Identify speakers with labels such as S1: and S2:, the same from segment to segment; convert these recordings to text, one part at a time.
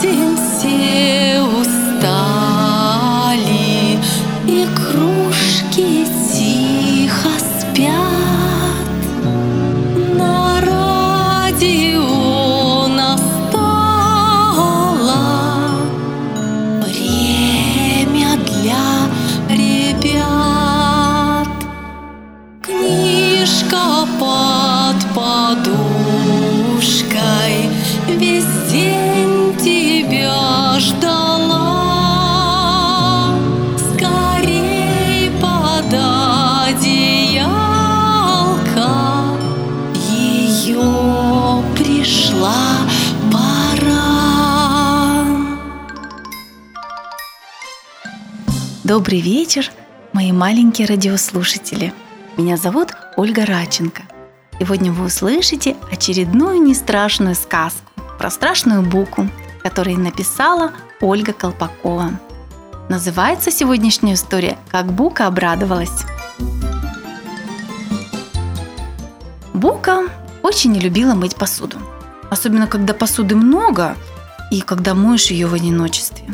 S1: день
S2: Добрый вечер, мои маленькие радиослушатели. Меня зовут Ольга Раченко. Сегодня вы услышите очередную нестрашную сказку про страшную буку, которую написала Ольга Колпакова. Называется сегодняшняя история «Как Бука обрадовалась». Бука очень не любила мыть посуду. Особенно, когда посуды много и когда моешь ее в одиночестве.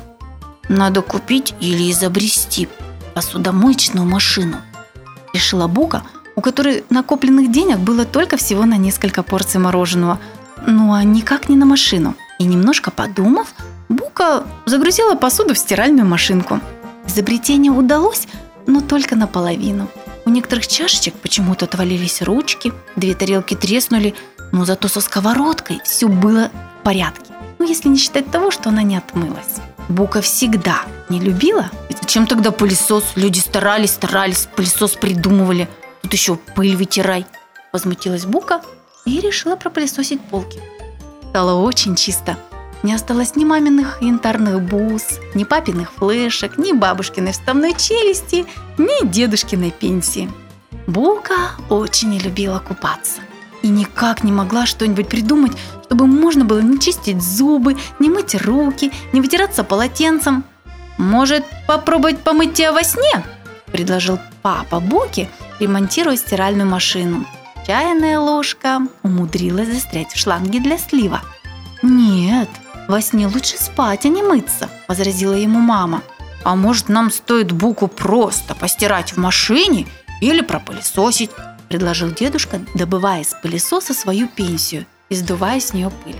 S2: Надо купить или изобрести посудомоечную машину. Решила Бука, у которой накопленных денег было только всего на несколько порций мороженого, ну а никак не на машину. И немножко подумав, Бука загрузила посуду в стиральную машинку. Изобретение удалось, но только наполовину. У некоторых чашечек почему-то отвалились ручки, две тарелки треснули, но зато со сковородкой все было в порядке. Ну, если не считать того, что она не отмылась. Бука всегда не любила. Ведь зачем тогда пылесос? Люди старались, старались, пылесос придумывали. Тут еще пыль вытирай. Возмутилась Бука и решила пропылесосить полки. Стало очень чисто. Не осталось ни маминых янтарных бус, ни папиных флешек, ни бабушкиной вставной челюсти, ни дедушкиной пенсии. Бука очень не любила купаться и никак не могла что-нибудь придумать, чтобы можно было не чистить зубы, не мыть руки, не вытираться полотенцем. «Может, попробовать помыть тебя во сне?» – предложил папа Буки, ремонтируя стиральную машину. Чайная ложка умудрилась застрять в шланге для слива. «Нет, во сне лучше спать, а не мыться», – возразила ему мама. «А может, нам стоит Буку просто постирать в машине или пропылесосить?» – предложил дедушка, добывая из пылесоса свою пенсию и сдувая с нее пыль.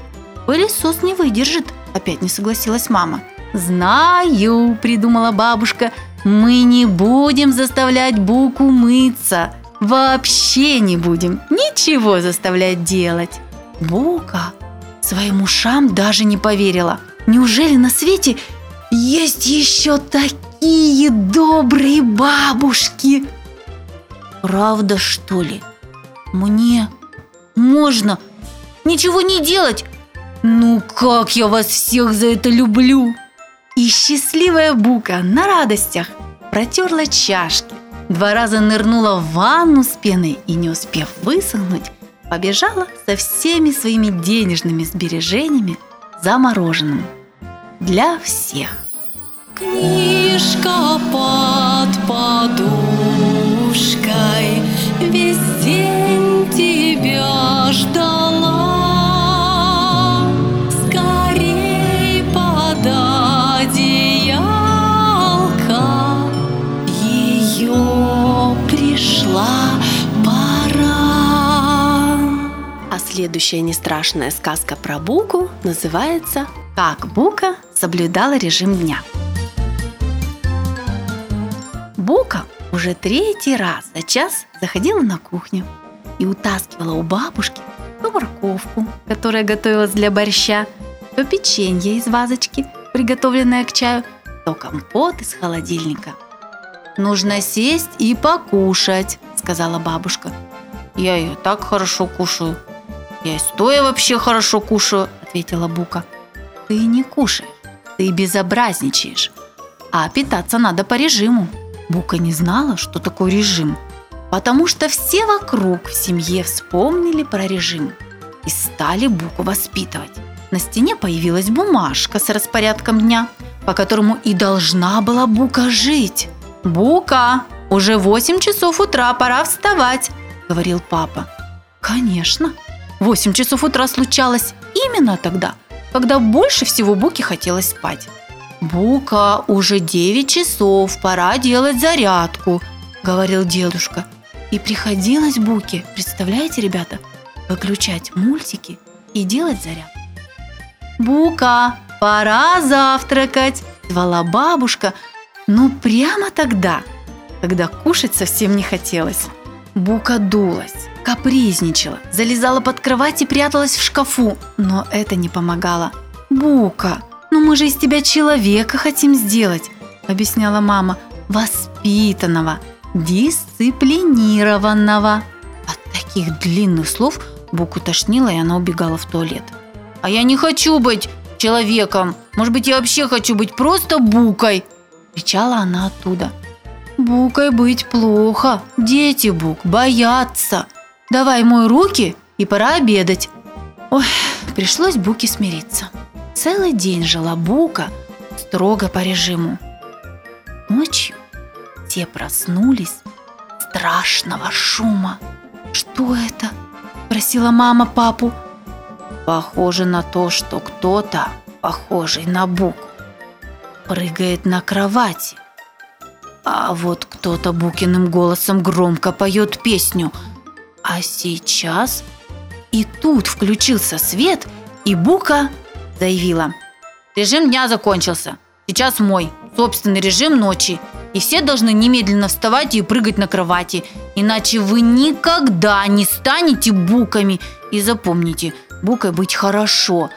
S2: «Пылесос не выдержит», – опять не согласилась мама. «Знаю», – придумала бабушка, – «мы не будем заставлять Буку мыться. Вообще не будем ничего заставлять делать». Бука своим ушам даже не поверила. Неужели на свете есть еще такие добрые бабушки? Правда, что ли? Мне можно ничего не делать? Ну как я вас всех за это люблю! И счастливая Бука на радостях протерла чашки, два раза нырнула в ванну с пеной и, не успев высохнуть, побежала со всеми своими денежными сбережениями за мороженым. Для всех.
S1: Книжка под подушкой Весь день тебя ждала Скорей под одеялко Ее пришла пора
S3: А следующая нестрашная сказка про Буку называется
S2: Как Бука соблюдала режим дня. Уже третий раз за час заходила на кухню и утаскивала у бабушки то морковку, которая готовилась для борща, то печенье из вазочки, приготовленное к чаю, то компот из холодильника. «Нужно сесть и покушать», — сказала бабушка. «Я ее так хорошо кушаю». «Я и стоя вообще хорошо кушаю», — ответила Бука. «Ты не кушаешь, ты безобразничаешь, а питаться надо по режиму». Бука не знала, что такое режим, потому что все вокруг в семье вспомнили про режим и стали Буку воспитывать. На стене появилась бумажка с распорядком дня, по которому и должна была Бука жить. «Бука, уже 8 часов утра, пора вставать», – говорил папа. Конечно, 8 часов утра случалось именно тогда, когда больше всего Буке хотелось спать. «Бука, уже 9 часов, пора делать зарядку», – говорил дедушка. И приходилось Буке, представляете, ребята, выключать мультики и делать зарядку. «Бука, пора завтракать!» – звала бабушка, но прямо тогда, когда кушать совсем не хотелось. Бука дулась, капризничала, залезала под кровать и пряталась в шкафу, но это не помогало. «Бука, ну мы же из тебя человека хотим сделать», – объясняла мама, – «воспитанного, дисциплинированного». От таких длинных слов Буку тошнило, и она убегала в туалет. «А я не хочу быть человеком. Может быть, я вообще хочу быть просто Букой!» Кричала она оттуда. «Букой быть плохо. Дети Бук боятся. Давай мой руки и пора обедать». Ой, пришлось Буке смириться. Целый день жила Бука строго по режиму. Ночью те проснулись страшного шума. «Что это?» – просила мама папу. Похоже на то, что кто-то, похожий на Буку, прыгает на кровати. А вот кто-то Букиным голосом громко поет песню. А сейчас и тут включился свет, и Бука заявила. Режим дня закончился. Сейчас мой собственный режим ночи. И все должны немедленно вставать и прыгать на кровати. Иначе вы никогда не станете буками. И запомните – Букой быть хорошо.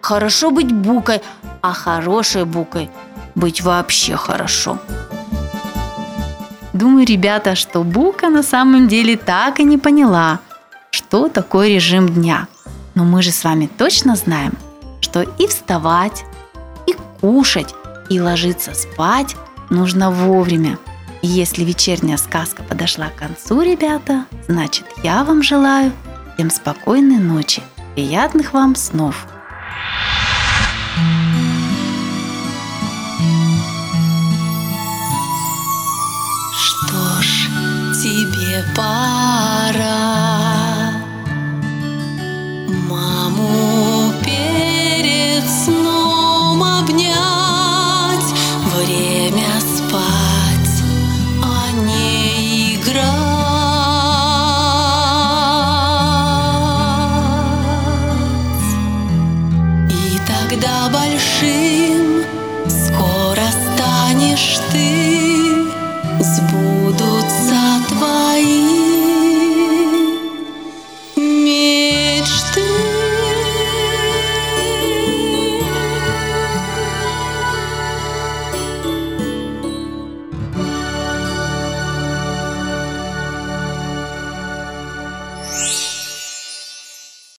S2: Хорошо быть букой, а хорошей букой быть вообще хорошо. Думаю, ребята, что Бука на самом деле так и не поняла, что такое режим дня. Но мы же с вами точно знаем, что и вставать, и кушать, и ложиться спать нужно вовремя. И если вечерняя сказка подошла к концу, ребята, значит я вам желаю всем спокойной ночи. Приятных вам снов!
S1: Что ж, тебе пора